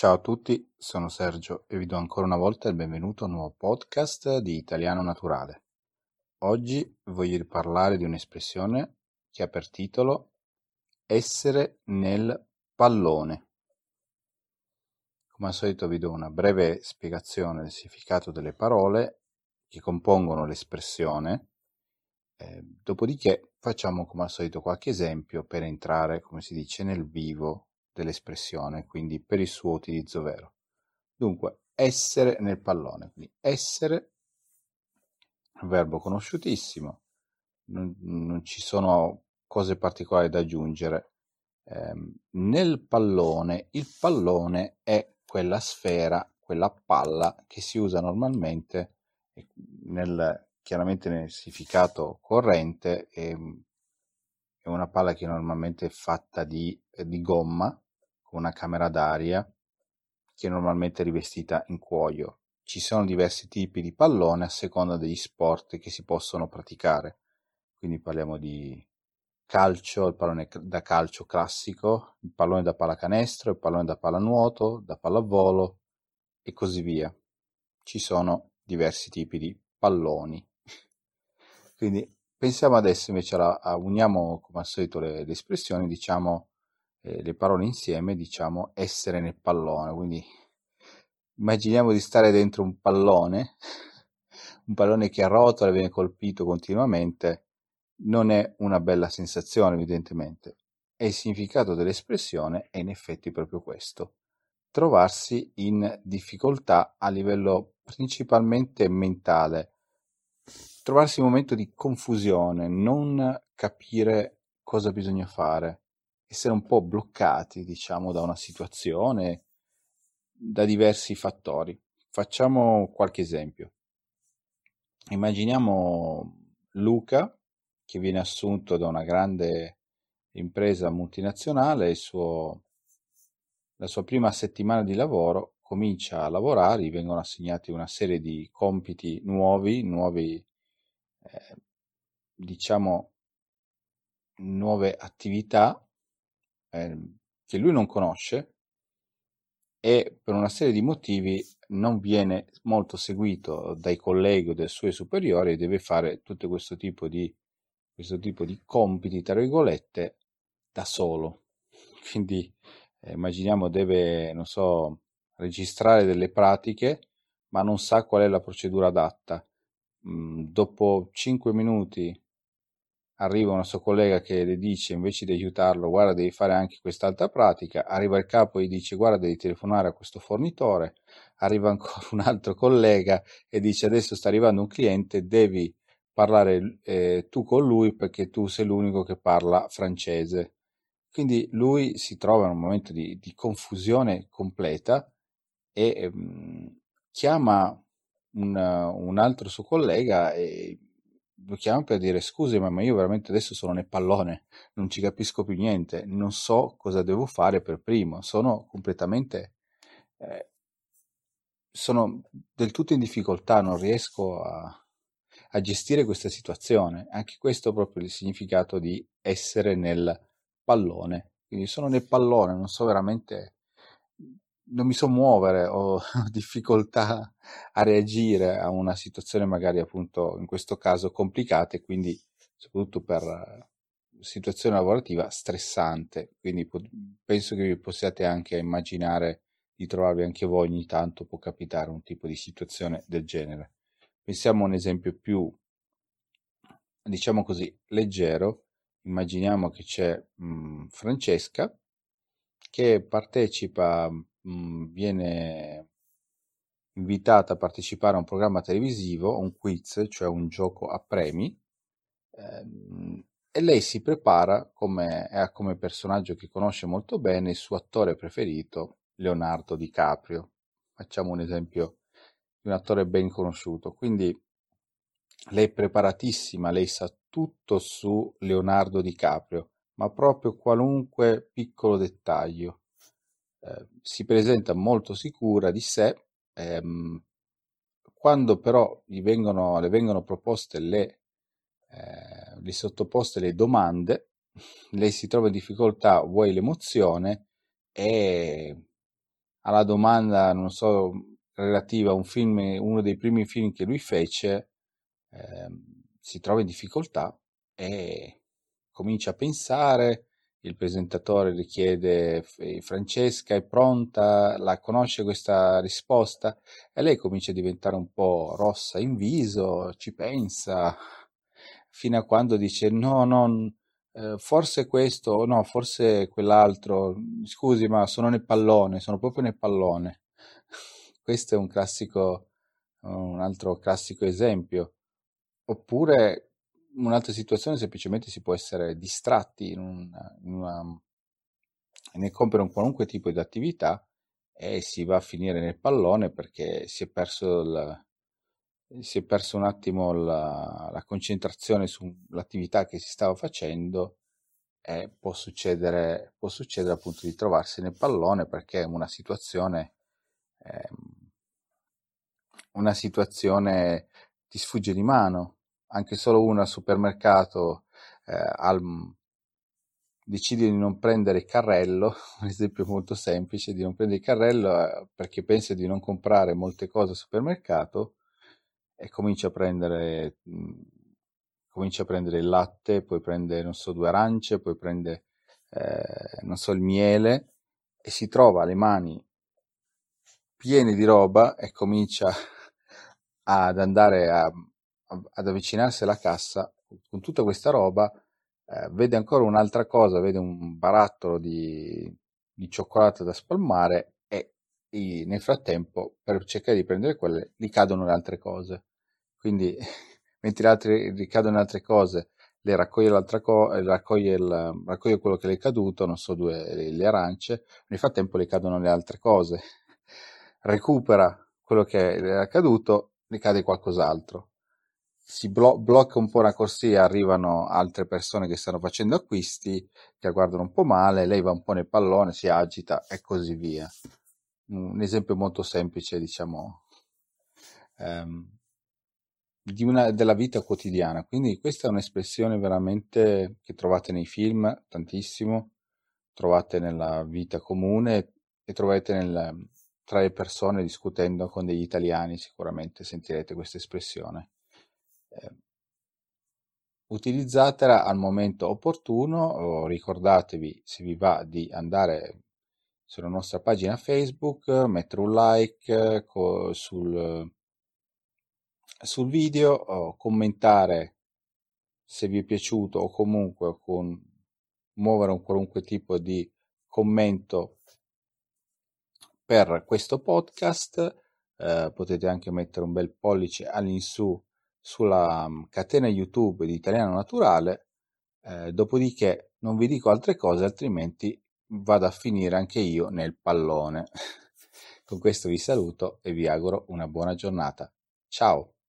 Ciao a tutti, sono Sergio e vi do ancora una volta il benvenuto a un nuovo podcast di Italiano Naturale. Oggi voglio parlare di un'espressione che ha per titolo essere nel pallone. Come al solito vi do una breve spiegazione del significato delle parole che compongono l'espressione, eh, dopodiché facciamo come al solito qualche esempio per entrare, come si dice, nel vivo dell'espressione, quindi per il suo utilizzo vero. Dunque, essere nel pallone, quindi essere, verbo conosciutissimo, non, non ci sono cose particolari da aggiungere. Eh, nel pallone, il pallone è quella sfera, quella palla che si usa normalmente nel, chiaramente nel significato corrente è, è una palla che normalmente è fatta di, di gomma con una camera d'aria che è normalmente rivestita in cuoio. Ci sono diversi tipi di pallone a seconda degli sport che si possono praticare. Quindi parliamo di calcio, il pallone da calcio classico, il pallone da pallacanestro, il pallone da pallanuoto, da pallavolo e così via. Ci sono diversi tipi di palloni. Quindi pensiamo adesso invece a, a uniamo come al solito le, le espressioni, diciamo eh, le parole insieme, diciamo essere nel pallone. Quindi immaginiamo di stare dentro un pallone, un pallone che arrotola e viene colpito continuamente. Non è una bella sensazione, evidentemente. E il significato dell'espressione è in effetti proprio questo. Trovarsi in difficoltà a livello principalmente mentale, trovarsi in un momento di confusione, non capire cosa bisogna fare, essere un po' bloccati, diciamo, da una situazione, da diversi fattori. Facciamo qualche esempio. Immaginiamo Luca che viene assunto da una grande impresa multinazionale, suo, la sua prima settimana di lavoro comincia a lavorare, gli vengono assegnati una serie di compiti nuovi, nuovi, eh, diciamo, nuove attività eh, che lui non conosce e per una serie di motivi non viene molto seguito dai colleghi o dai suoi superiori e deve fare tutto questo tipo di, questo tipo di compiti, tra virgolette, da solo. Quindi eh, immaginiamo deve, non so, registrare delle pratiche, ma non sa qual è la procedura adatta. Mm, dopo 5 minuti arriva una sua collega che le dice invece di aiutarlo guarda devi fare anche quest'altra pratica, arriva il capo e gli dice guarda devi telefonare a questo fornitore, arriva ancora un altro collega e dice adesso sta arrivando un cliente, devi parlare eh, tu con lui perché tu sei l'unico che parla francese. Quindi lui si trova in un momento di, di confusione completa e ehm, chiama un, un altro suo collega e lo chiamo per dire scusi ma io veramente adesso sono nel pallone, non ci capisco più niente, non so cosa devo fare per primo, sono completamente, eh, sono del tutto in difficoltà, non riesco a, a gestire questa situazione. Anche questo è proprio il significato di essere nel pallone. Quindi sono nel pallone, non so veramente non mi so muovere, ho difficoltà a reagire a una situazione magari appunto in questo caso complicata e quindi soprattutto per eh, situazione lavorativa stressante, quindi penso che vi possiate anche immaginare di trovarvi anche voi ogni tanto può capitare un tipo di situazione del genere. Pensiamo a un esempio più, diciamo così, leggero. Immaginiamo che c'è mh, mm, Francesca che partecipa mh, viene invitata a partecipare a un programma televisivo, un quiz, cioè un gioco a premi, ehm, e lei si prepara come, come personaggio che conosce molto bene il suo attore preferito, Leonardo DiCaprio. Facciamo un esempio di un attore ben conosciuto. Quindi lei è preparatissima, lei sa tutto su Leonardo DiCaprio, ma proprio qualunque piccolo dettaglio. Ehm, si presenta molto sicura di sé, ehm, quando però vengono, le vengono proposte le, eh, sottoposte le domande, lei si trova in difficoltà, vuoi l'emozione? E alla domanda, non so, relativa a un film, uno dei primi film che lui fece, eh, si trova in difficoltà e comincia a pensare, il presentatore richiede Francesca è pronta, la conosce questa risposta e lei comincia a diventare un po' rossa in viso, ci pensa fino a quando dice no, no, eh, forse questo no, forse quell'altro, scusi ma sono nel pallone, sono proprio nel pallone. Questo è un classico, un altro classico esempio. Oppure un'altra situazione semplicemente si può essere distratti in, una, in una, nel compiere un qualunque tipo di attività e si va a finire nel pallone perché si è perso, il, si è perso un attimo la, la concentrazione sull'attività che si stava facendo e può succedere, può succedere appunto di trovarsi nel pallone perché è una situazione, eh, una situazione ti sfugge di mano anche solo uno al supermercato eh, al, decide di non prendere il carrello, un esempio molto semplice, di non prendere il carrello eh, perché pensa di non comprare molte cose al supermercato e comincia a prendere, mh, comincia a prendere il latte, poi prende, non so, due arance, poi prende, eh, non so, il miele e si trova le mani piene di roba e comincia ad andare a ad avvicinarsi alla cassa con tutta questa roba, eh, vede ancora un'altra cosa, vede un barattolo di, di cioccolato da spalmare e, e, nel frattempo per cercare di prendere quelle gli cadono le altre cose. Quindi mentre le altre ricadono le altre cose, le raccoglie, l'altra co- raccoglie, il, raccoglie quello che le è caduto, non so, due, le, le arance, nel frattempo le cadono le altre cose. Recupera quello che è caduto, le cade qualcos'altro si blo- blocca un po' la corsia, arrivano altre persone che stanno facendo acquisti, che la guardano un po' male, lei va un po' nel pallone, si agita e così via. Un esempio molto semplice, diciamo, ehm, di una, della vita quotidiana. Quindi questa è un'espressione veramente che trovate nei film tantissimo, trovate nella vita comune e trovate nel, tra le persone discutendo con degli italiani, sicuramente sentirete questa espressione utilizzatela al momento opportuno, ricordatevi se vi va di andare sulla nostra pagina Facebook, mettere un like co- sul, sul video, commentare se vi è piaciuto o comunque con muovere un qualunque tipo di commento per questo podcast. Eh, potete anche mettere un bel pollice all'insù sulla mm, catena YouTube di Italiano Naturale, eh, dopodiché non vi dico altre cose, altrimenti vado a finire anche io nel pallone. Con questo vi saluto e vi auguro una buona giornata. Ciao!